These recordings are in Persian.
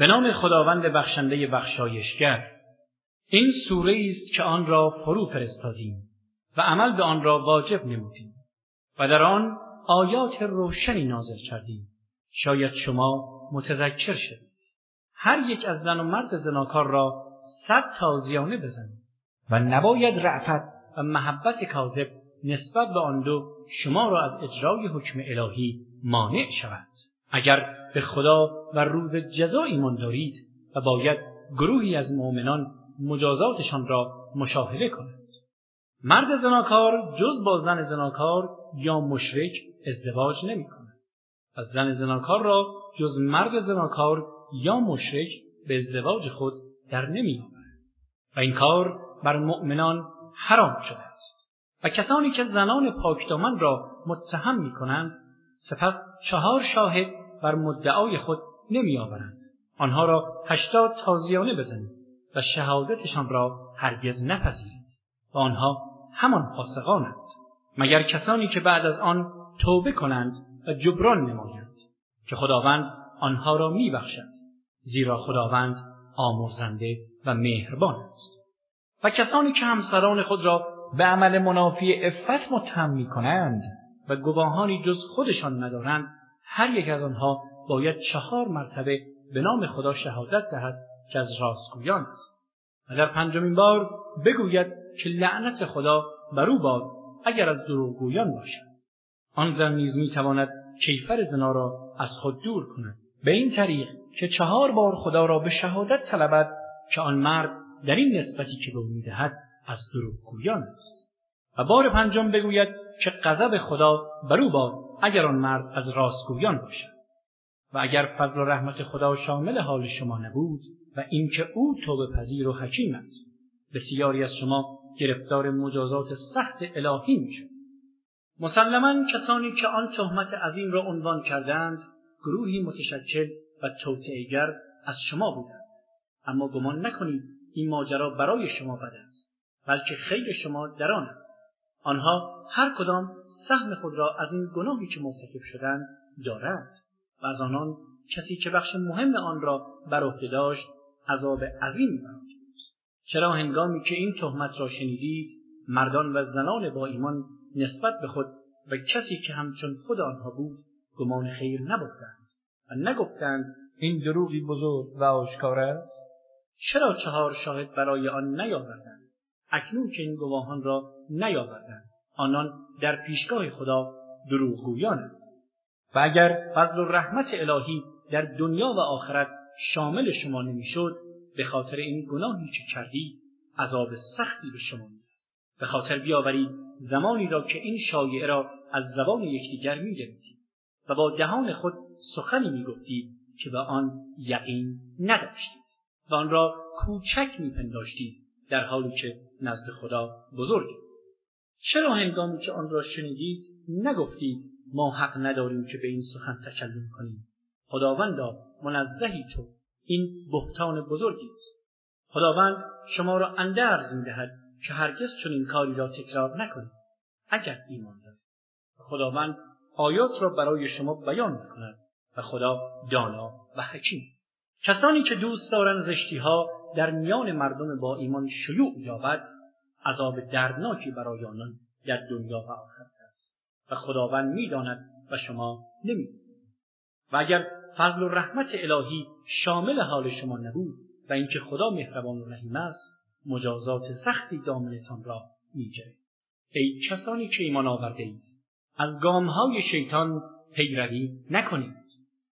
به نام خداوند بخشنده بخشایشگر. این سوره است که آن را فرو فرستادیم و عمل به آن را واجب نمودیم و در آن آیات روشنی نازل کردیم. شاید شما متذکر شوید. هر یک از زن و مرد زناکار را صد تازیانه بزنید و نباید رعفت و محبت کاذب نسبت به آن دو شما را از اجرای حکم الهی مانع شود. اگر به خدا و روز جزا ایمان دارید و باید گروهی از مؤمنان مجازاتشان را مشاهده کنند. مرد زناکار جز با زن زناکار یا مشرک ازدواج نمی کند. و زن زناکار را جز مرد زناکار یا مشرک به ازدواج خود در نمی آورد و این کار بر مؤمنان حرام شده است. و کسانی که زنان پاکدامن را متهم می کنند سپس چهار شاهد بر مدعای خود نمی آورند. آنها را هشتاد تازیانه بزنید و شهادتشان را هرگز نپذیرید و آنها همان فاسقانند مگر کسانی که بعد از آن توبه کنند و جبران نمایند که خداوند آنها را میبخشد زیرا خداوند آمرزنده و مهربان است و کسانی که همسران خود را به عمل منافی افت متهم می کنند و گواهانی جز خودشان ندارند هر یک از آنها باید چهار مرتبه به نام خدا شهادت دهد که از راستگویان است. و در پنجمین بار بگوید که لعنت خدا بر او باد اگر از دروغگویان باشد. آن زن نیز می‌تواند کیفر زنا را از خود دور کند. به این طریق که چهار بار خدا را به شهادت طلبد که آن مرد در این نسبتی که به او می‌دهد از دروغگویان است. و بار پنجم بگوید که غضب خدا بر او باد اگر آن مرد از راستگویان باشد و اگر فضل و رحمت خدا شامل حال شما نبود و اینکه او توبه پذیر و حکیم است بسیاری از شما گرفتار مجازات سخت الهی می‌شد مسلما کسانی که آن تهمت عظیم را عنوان کردند گروهی متشکل و توطئهگر از شما بودند. اما گمان نکنید این ماجرا برای شما بد است بلکه خیر شما در آن است. آنها هر کدام سهم خود را از این گناهی که مرتکب شدند دارند و از آنان کسی که بخش مهم آن را بر عهده داشت عذاب عظیمی براش چرا هنگامی که این تهمت را شنیدید مردان و زنان با ایمان نسبت به خود و کسی که همچون خود آنها بود گمان خیر نبردند و نگفتند این دروغی بزرگ و آشکار است؟ چرا چهار شاهد برای آن نیاوردند؟ اکنون که این گواهان را نیاوردند. آنان در پیشگاه خدا دروغگویانند. و اگر فضل و رحمت الهی در دنیا و آخرت شامل شما نمی‌شد به خاطر این گناهی که کردی عذاب سختی به شما می‌رسد. به خاطر بیاورید زمانی را که این شایعه را از زبان یکدیگر می‌گرفتید و با دهان خود سخنی می‌گفتید که به آن یقین نداشتید و آن را کوچک میپنداشتید. در حالی که نزد خدا بزرگ است. چرا هنگامی که آن را شنیدید نگفتید ما حق نداریم که به این سخن تکلم کنیم؟ خداوندا منزهی تو. این بهتان بزرگی است. خداوند شما را اندرز می‌دهد که هرگز چنین کاری را تکرار نکنید. اگر ایمان دارید. خداوند آیات را برای شما بیان می‌کند و خدا دانا و حکیم است. کسانی که دوست دارند زشتی ها در میان مردم با ایمان شیوع یابد عذاب دردناکی برای آنان در دنیا و آخرت است. و خداوند می‌داند و شما نمی‌دانید. و اگر فضل و رحمت الهی شامل حال شما نبود و اینکه خدا مهربان و رحیم است مجازات سختی دامنتان را می‌گیرد ای کسانی که ایمان آورده اید از گامهای شیطان پیروی نکنید.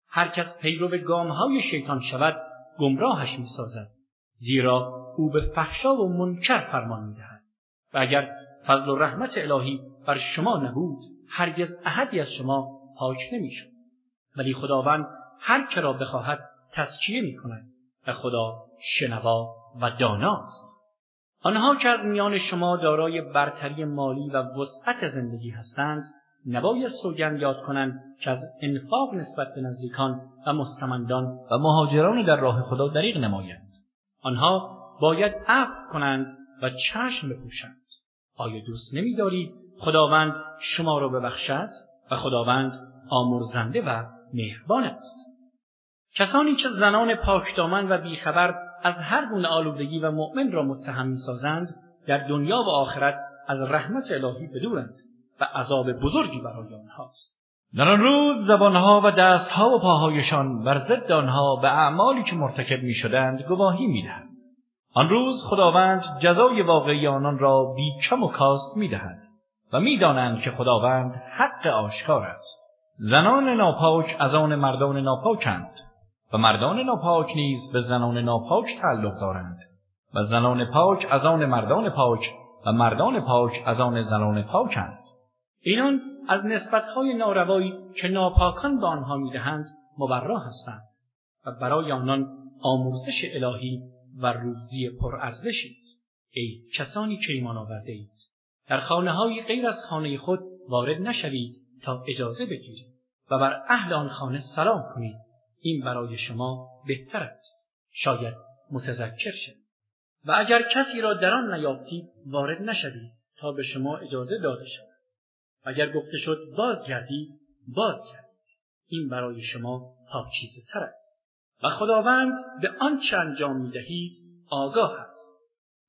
هر کس پیرو گامهای شیطان شود گمراهش می‌سازد. زیرا او به فحشا و منکر فرمان می‌دهد. و اگر فضل و رحمت الهی بر شما نبود هرگز احدی از شما پاک نمی‌شد. ولی خداوند هر که را بخواهد تزکیه می کند و خدا شنوا و داناست. آنها که از میان شما دارای برتری مالی و وسعت زندگی هستند نباید سوگند یاد کنند که از انفاق نسبت به نزدیکان و مستمندان و مهاجران در راه خدا دریغ نمایند. آنها باید عفو کنند و چشم بپوشند. آیا دوست نمیدارید خداوند شما را ببخشد و خداوند آمرزنده و مهربان است؟ کسانی که زنان پاکدامن و بیخبر از هر گونه آلودگی و مؤمن را متهم می‌سازند در دنیا و آخرت از رحمت الهی بدورند و عذاب بزرگی برای آنهاست. در آن روز زبانها و دستها و پاهایشان بر ضد آنها به اعمالی که مرتکب می‌شدند گواهی می‌دهند آن روز خداوند جزای واقعی آنان را بی کم و کاست می‌دهد و می‌دانند که خداوند حق آشکار است. زنان ناپاک از آن مردان ناپاکند و مردان ناپاک نیز به زنان ناپاک تعلق دارند و زنان پاک از آن مردان پاک و مردان پاک از آن زنان پاکند. اینان از نسبتهای ناروایی که ناپاکان به آنها می‌دهند مبرا هستند و برای آنان آموزش الهی و روزی پرارزشی است. ای کسانی که ایمان آورده اید در خانه های غیر از خانه خود وارد نشوید تا اجازه بگیرید و بر اهل آن خانه سلام کنید. این برای شما بهتر است. شاید متذکر شد و اگر کسی را در آن نیافتید وارد نشوید تا به شما اجازه داده شود. اگر گفته شد بازگردید بازگردید این برای شما پاکیزه تر است. و خداوند به آنچه انجام می‌دهید آگاه است.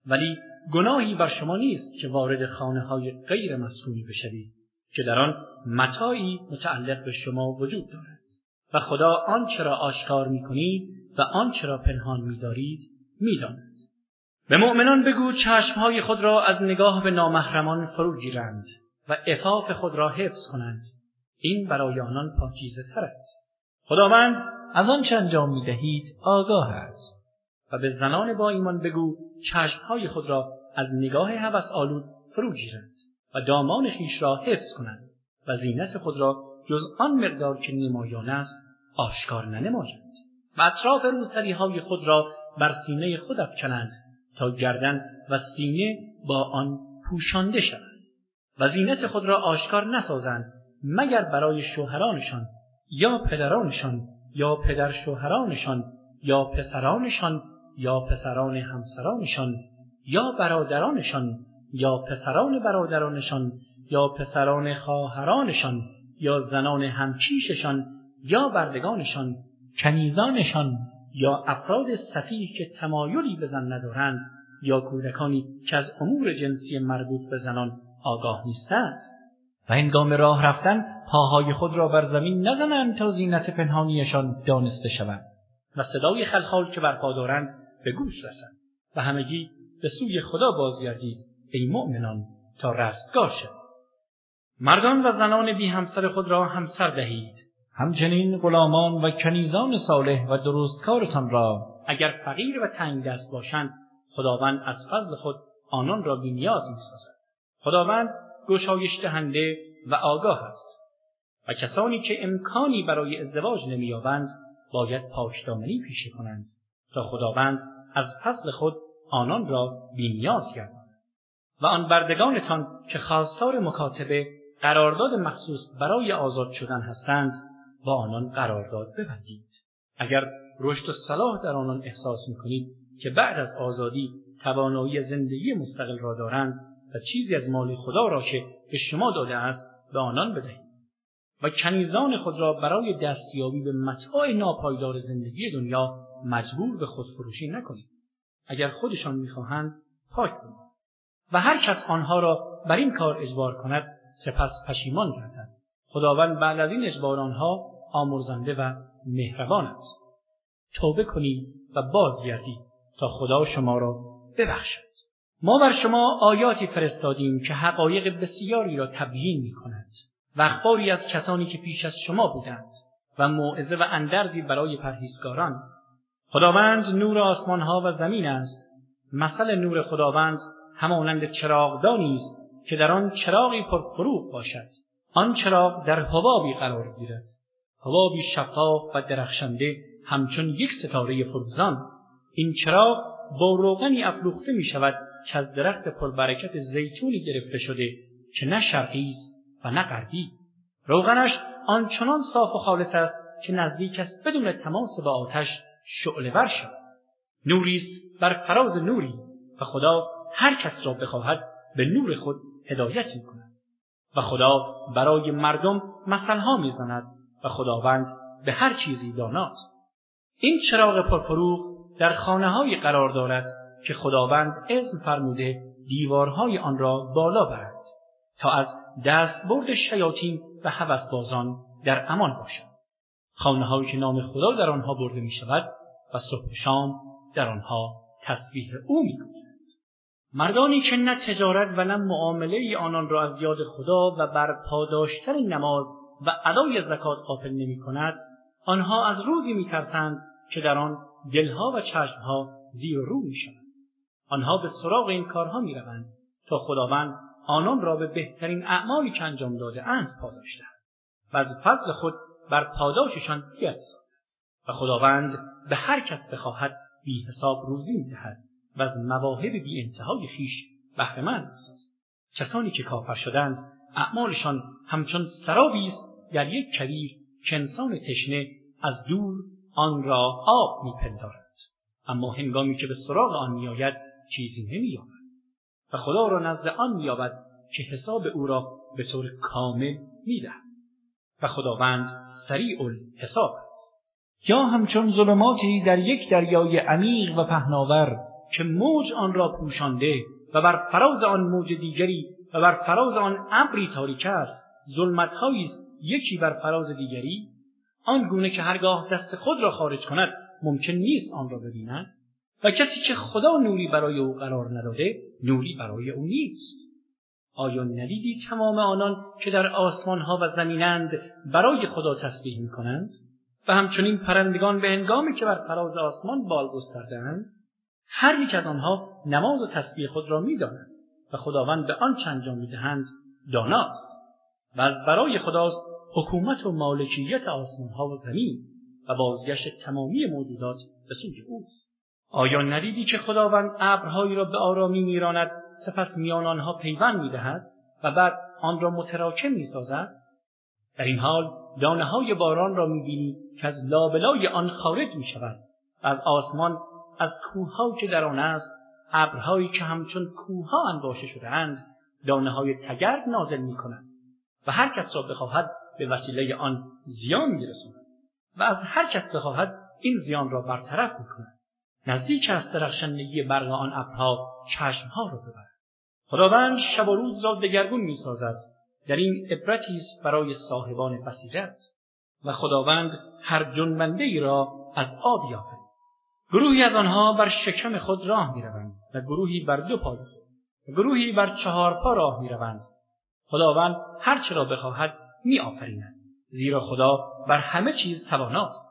ولی گناهی بر شما نیست که وارد خانه های غیر مسکونی بشوید که در آن متاعی متعلق به شما وجود دارد. و خدا آنچه را آشکار می‌کنید و آنچه را پنهان میدارید می‌داند. به مؤمنان بگو چشمهای خود را از نگاه به نامحرمان فرو گیرند. و افاف خود را حفظ کنند. این برای آنان پاکیزه تر است. خداوند از آنچه انجام می‌دهید آگاه است. و به زنان با ایمان بگو چشمهای خود را از نگاه هوس آلود فرو گیرند و دامان خیش را حفظ کنند و زینت خود را جز آن مقدار که نمایان است آشکار ننمایند. و اطراف روسری های خود را بر سینه خود افکنند تا گردن و سینه با آن پوشانده شوند و زینت خود را آشکار نسازند مگر برای شوهرانشان یا پدرانشان یا پدر شوهرانشان یا پسرانشان یا پسران همسرانشان یا برادرانشان یا پسران برادرانشان یا پسران خواهرانشان یا زنان همکیششان یا بردگانشان کنیزانشان یا افراد صفیح که تمایلی به زن ندارند یا کودکانی که از امور جنسی مربوط به زنان آگاه نیستند و هنگام راه رفتن پاهای خود را بر زمین نزنند تا زینت پنهانیشان دانسته شوند و صدای خلخال که برپا دارند به گوش رسند و همگی به سوی خدا بازگردید ای مؤمنان تا رستگار شد مردان و زنان بی همسر خود را همسر دهید. همچنین غلامان و کنیزان صالح و درستکارتان را اگر فقیر و تنگ دست باشند خداوند از فضل خود آنان را بینیاز می‌سازد. خداوند گشایش دهنده و آگاه است و کسانی که امکانی برای ازدواج نمییابند باید پاکدامنی پیشه کنند تا خداوند از فضل خود آنان را بینیاز گرداند. و آن بردگانتان که خواستار مکاتبه قرارداد مخصوص برای آزاد شدن هستند با آنان قرارداد ببندید. اگر رشد و صلاح در آنان احساس می‌کنید که بعد از آزادی توانایی زندگی مستقل را دارند و چیزی از مال خدا را که به شما داده است به آنان بدهید. و کنیزان خود را برای دستیابی به متاع ناپایدار زندگی دنیا مجبور به خودفروشی نکنید. اگر خودشان می‌خواهند پاک کنید و هر کس آنها را بر این کار اجبار کند سپس پشیمان گردد. خداوند بعد از این اجبار آنها آمرزنده و مهربان است. توبه کنید و بازگردید تا خدا شما را ببخشد. ما بر شما آیاتی فرستادیم که حقایق بسیاری را تبیین می کند و اخباری از کسانی که پیش از شما بودند و موعظه و اندرزی برای پرهیزگاران. خداوند نور آسمان ها و زمین است. مثل نور خداوند همانند چراغدانی است که در آن چراغی پرفروغ باشد. آن چراغ در حبابی قرار گیرد. حبابی شفاف و درخشنده همچون یک ستاره فروزان این چراغ با روغنی افروخته می شود که از درخت پربرکت زیتونی گرفته شده که نه شرقی است و نه غربی. روغنش آنچنان صاف و خالص است که نزدیک است بدون تماس با آتش شعله ور شود. نوری است بر فراز نوری و خدا هر کس را بخواهد به نور خود هدایت می کند و خدا برای مردم مثلها می‌زند و خداوند به هر چیزی داناست. این چراغ پرفروغ در خانه های قرار دارد که خداوند اذن فرموده دیوارهای آن را بالا برد تا از دستبرد شیاطین و هوسبازان در امان باشد خانه که نام خدا در آنها برده می شود و صبح شام در آنها تسبیح او می مردانی که نه تجارت و نه معامله آنان را از یاد خدا و بر پاداشتن نماز و ادای زکات غافل نمی کند آنها از روزی می ترسند که در آن دلها و چشمها زیر رو می شود. آنها به سراغ این کارها می روند تا خداوند آنان را به بهترین اعمالی که انجام داده اند پاداشتند و از فضل خود بر پاداششان بیفزاید و خداوند به هر کس بخواهد بی حساب روزی می‌دهد و از مواهب بی انتهای خیش بهرهمند می‌سازد. کسانی که کافر شدند اعمالشان همچون سرابی است در یک کویر که انسان تشنه از دور آن را آب میپندارد. اما هنگامی که به سراغ آن میآید چیزی نمییابد. و خدا را نزد آن مییابد که حساب او را به طور کامل می‌دهد. و خداوند سریع الحساب است. یا همچون ظلماتی در یک دریای عمیق و پهناور که موج آن را پوشانده و بر فراز آن موج دیگری و بر فراز آن ابری تاریک است ظلمتهایی است یکی بر فراز دیگری آن گونه که هرگاه دست خود را خارج کند ممکن نیست آن را ببیند. و کسی که خدا نوری برای او قرار نداده نوری برای او نیست. آیا ندیدی تمام آنان که در آسمان ها و زمینند برای خدا تسبیح می کنند و همچنین پرندگان به هنگامی که بر فراز آسمان بال گستردهاند هر یک از آنها نماز و تسبیح خود را می‌دانند و خداوند به آن انجام می‌دهند داناست. و از برای خداست حکومت و مالکیت آسمان ها و زمین و بازگشت تمامی موجودات به سوی اوست. آیا ندیدی که خداوند ابرهایی را به آرامی میراند؟ سپس میان آنها پیوند می‌دهد و بعد آن را متراکم می‌سازد؟ در این حال دانه های باران را می‌بینی که از لابلای آن خارج می شود و از آسمان از کوهها که در آن است ابرهایی که همچون کوهها انباشته شدهاند دانه های تگرد نازل می کنند و هر کس را بخواهد به وسیله آن زیان میرساند و از هر کس بخواهد این زیان را برطرف می کند نزدیک است درخشندگی برق آن ابرها چشمها را ببرد. خداوند شب و روز را دگرگون می‌سازد. در این عبرتی است برای صاحبان بصیرت. و خداوند هر جنبنده ای را از آب یافت گروهی از آنها بر شکم خود راه می‌روند و گروهی بر دو خود و گروهی بر چهار پا راه می‌روند. خداوند هر چه را بخواهد میآفریند. زیرا خدا بر همه چیز تواناست.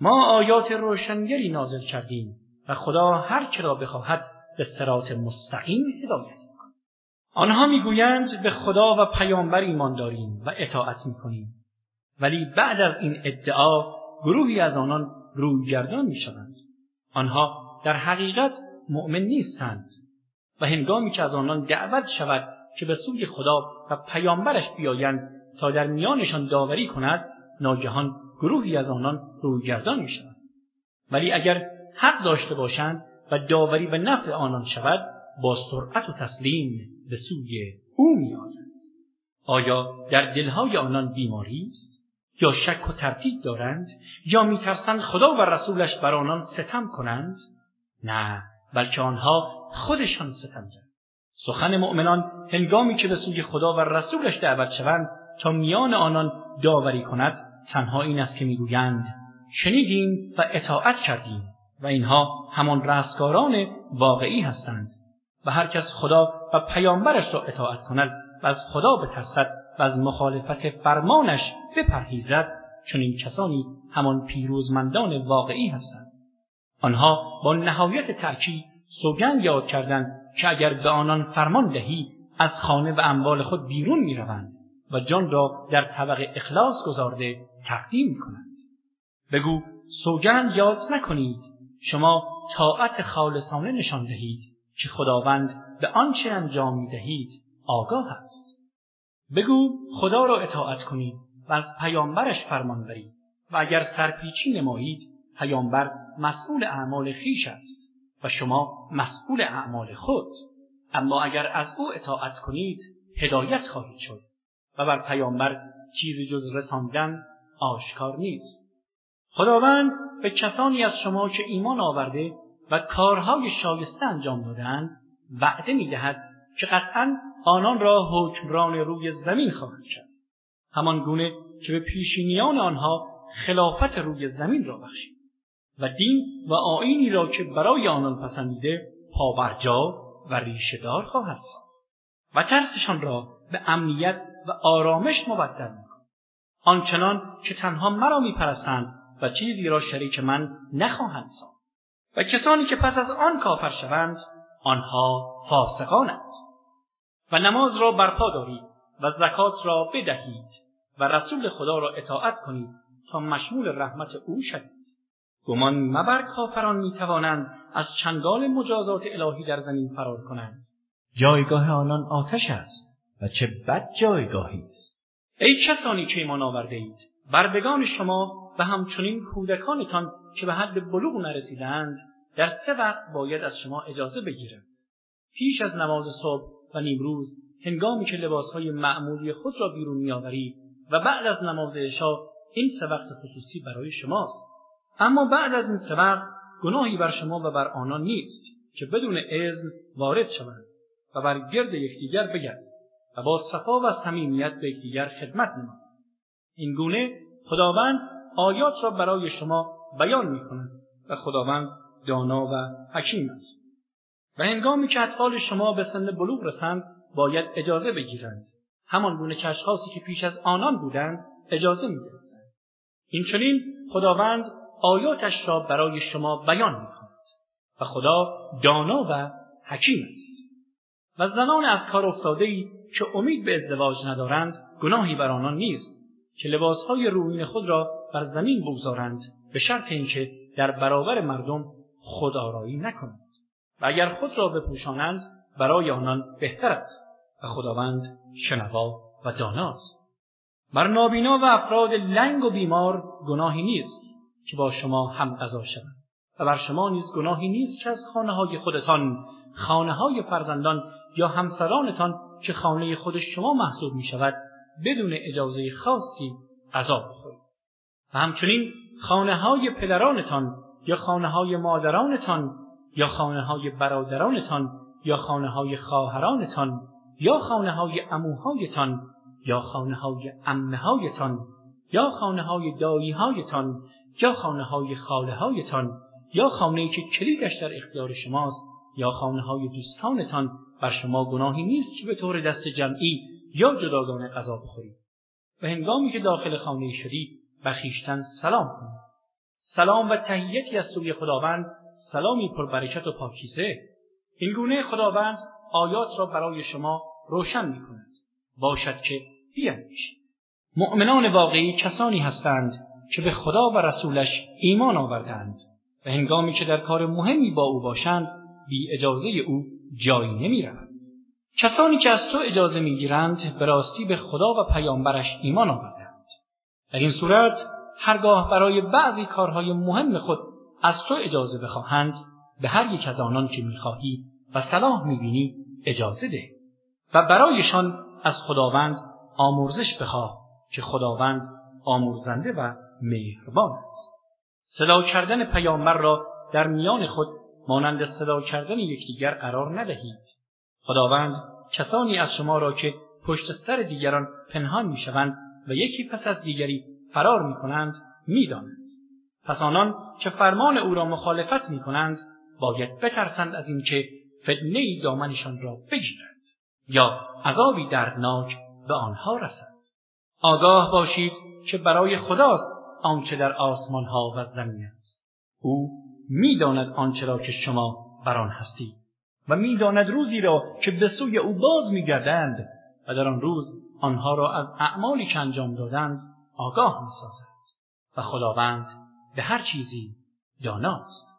ما آیات روشنگری نازل کردیم و خدا هر را بخواهد به سرات مستقیم هدایت می‌کند. آنها می‌گویند به خدا و پیامبر ایمان داریم و اطاعت می‌کنیم. ولی بعد از این ادعا گروهی از آنان رویگردان می‌شوند. آنها در حقیقت مؤمن نیستند و هنگامی که از آنان دعوت شود که به سوی خدا و پیامبرش بیایند تا در میانشان داوری کند ناگهان گروهی از آنان رویگردان می. ولی اگر حق داشته باشند و داوری به نفع آنان شود با سرعت و تسلیم به سوی او می آیا در دلهای آنان بیماری است؟ یا شک و تردید دارند یا میترسند خدا و رسولش بر آنان ستم کنند نه بلکه آنها خودشان ستم دارند سخن مؤمنان هنگامی که به سوی خدا و رسولش دعوت شوند تا میان آنان داوری کند تنها این است که می‌گویند شنیدیم و اطاعت کردیم و اینها همان رستگاران واقعی هستند و هر کس خدا و پیامبرش را اطاعت کند و از خدا بترسد و از مخالفت فرمانش بپرهیزد چون این کسانی همان پیروزمندان واقعی هستند. آنها با نهایت تأکید سوگند یاد کردند که اگر به آنان فرمان دهی از خانه و اموال خود بیرون می‌روند. و جان را در طبق اخلاص گذارده تقدیم کنند بگو سوگند یاد نکنید. شما طاعت خالصانه نشان دهید که خداوند به آنچه انجام می دهید آگاه است. بگو خدا را اطاعت کنید و از پیامبرش فرمان برید و اگر سرپیچی نمایید پیامبر مسئول اعمال خیش است و شما مسئول اعمال خود. اما اگر از او اطاعت کنید هدایت خواهید شد. و بر پیامبر چیزی جز رساندن آشکار نیست. خداوند به کسانی از شما که ایمان آورده و کارهای شایسته انجام دادند وعده می‌دهد که قطعا آنان را حکمران روی زمین خواهد کرد. همان گونه که به پیشینیان آنها خلافت روی زمین را بخشید و دین و آینی را که برای آنان پسندیده پابرجا و ریشهدار خواهد ساخت. و ترسشان را به امنیت و آرامش مبدل می‌کند آنچنان که تنها مرا میپرستند و چیزی را شریک من نخواهند ساخت. و کسانی که پس از آن کافر شوند آنها فاسقانند. و نماز را برپا دارید و زکات را بدهید و رسول خدا را اطاعت کنید تا مشمول رحمت او شوید. گمان مبر کافران می‌توانند از چنگال مجازات الهی در زمین فرار کنند. جایگاه آنان آتش است و چه بد جایگاهی است. ای کسانی که ایمان آورده اید بردگان شما و همچنین کودکانتان که به حد بلوغ نرسیدند در سه وقت باید از شما اجازه بگیرند. پیش از نماز صبح و نیمروز هنگامی که لباسهای معمولی خود را بیرون میآورید و بعد از نماز عشا این سه وقت خصوصی برای شماست. اما بعد از این سه وقت گناهی بر شما و بر آنان نیست که بدون اذن وارد شوند. بر گرد یکدیگر بگردید و با صفا و صمیمیت به یکدیگر خدمت نمایید این گونه خداوند آیات را برای شما بیان می کند و خداوند دانا و حکیم است. و هنگامی که اطفال شما به سن بلوغ رسند باید اجازه بگیرند. همان گونه که اشخاصی که پیش از آنان بودند اجازه می‌گرفتند این چنین خداوند آیاتش را برای شما بیان می‌کند. و خدا دانا و حکیم است. و زنان از کار افتاده ای که امید به ازدواج ندارند گناهی بر آنان نیست که لباسهای روین خود را بر زمین بگذارند به شرط اینکه در برابر مردم خودآرایی نکنند و اگر خود را بپوشانند برای آنان بهتر است و خداوند شنوا و داناست بر نابینا و افراد لنگ و بیمار گناهی نیست که با شما هم غذا شوند و بر شما نیز گناهی نیست که از خانه های خودتان خانه های فرزندان یا همسرانتان که خانه خود شما محسوب می شود بدون اجازه خاصی غذا بخورید. و همچنین خانه های پدرانتان یا خانه های مادرانتان یا خانه های برادرانتان یا خانه های خواهرانتان یا خانه های اموهایتان یا خانه های امه هایتان یا خانه های دایی هایتان یا خانه های خاله هایتان یا خانه که کلیدش در اختیار شماست یا خانه های دوستانتان بر شما گناهی نیست که به طور دست جمعی یا جداگانه غذا بخورید. و هنگامی که داخل خانه شدید به خویشتن سلام کنید سلام و تهیتی از سوی خداوند سلامی پر برکت و پاکیزه. این گونه خداوند آیات را برای شما روشن می کند باشد که بیاندیشید. مؤمنان واقعی کسانی هستند که به خدا و رسولش ایمان آوردند و هنگامی که در کار مهمی با او باشند بی اجازه او جایی نمی روند. کسانی که از تو اجازه می گیرند به راستی به خدا و پیامبرش ایمان آوردند. در این صورت هرگاه برای بعضی کارهای مهم خود از تو اجازه بخواهند به هر یک از آنان که می‌خواهی و صلاح می‌بینی اجازه ده و برایشان از خداوند آمرزش بخواه که خداوند آمرزنده و مهربان است صدا کردن پیامبر را در میان خود مانند صدا کردن یکدیگر قرار ندهید. خداوند کسانی از شما را که پشت سر دیگران پنهان می‌شوند و یکی پس از دیگری فرار می‌کنند می‌دانند. پس آنان که فرمان او را مخالفت می کنند باید بترسند از اینکه فتنه ای دامنشان را بگیرد یا عذابی دردناک به آنها رسد. آگاه باشید که برای خداست آنچه در آسمان ها و زمین است. او می‌داند آنچه را که شما بر آن هستید و می‌داند روزی را که به سوی او باز میگردند و در آن روز آنها را از اعمالی که انجام دادند آگاه می‌سازد و خداوند به هر چیزی داناست.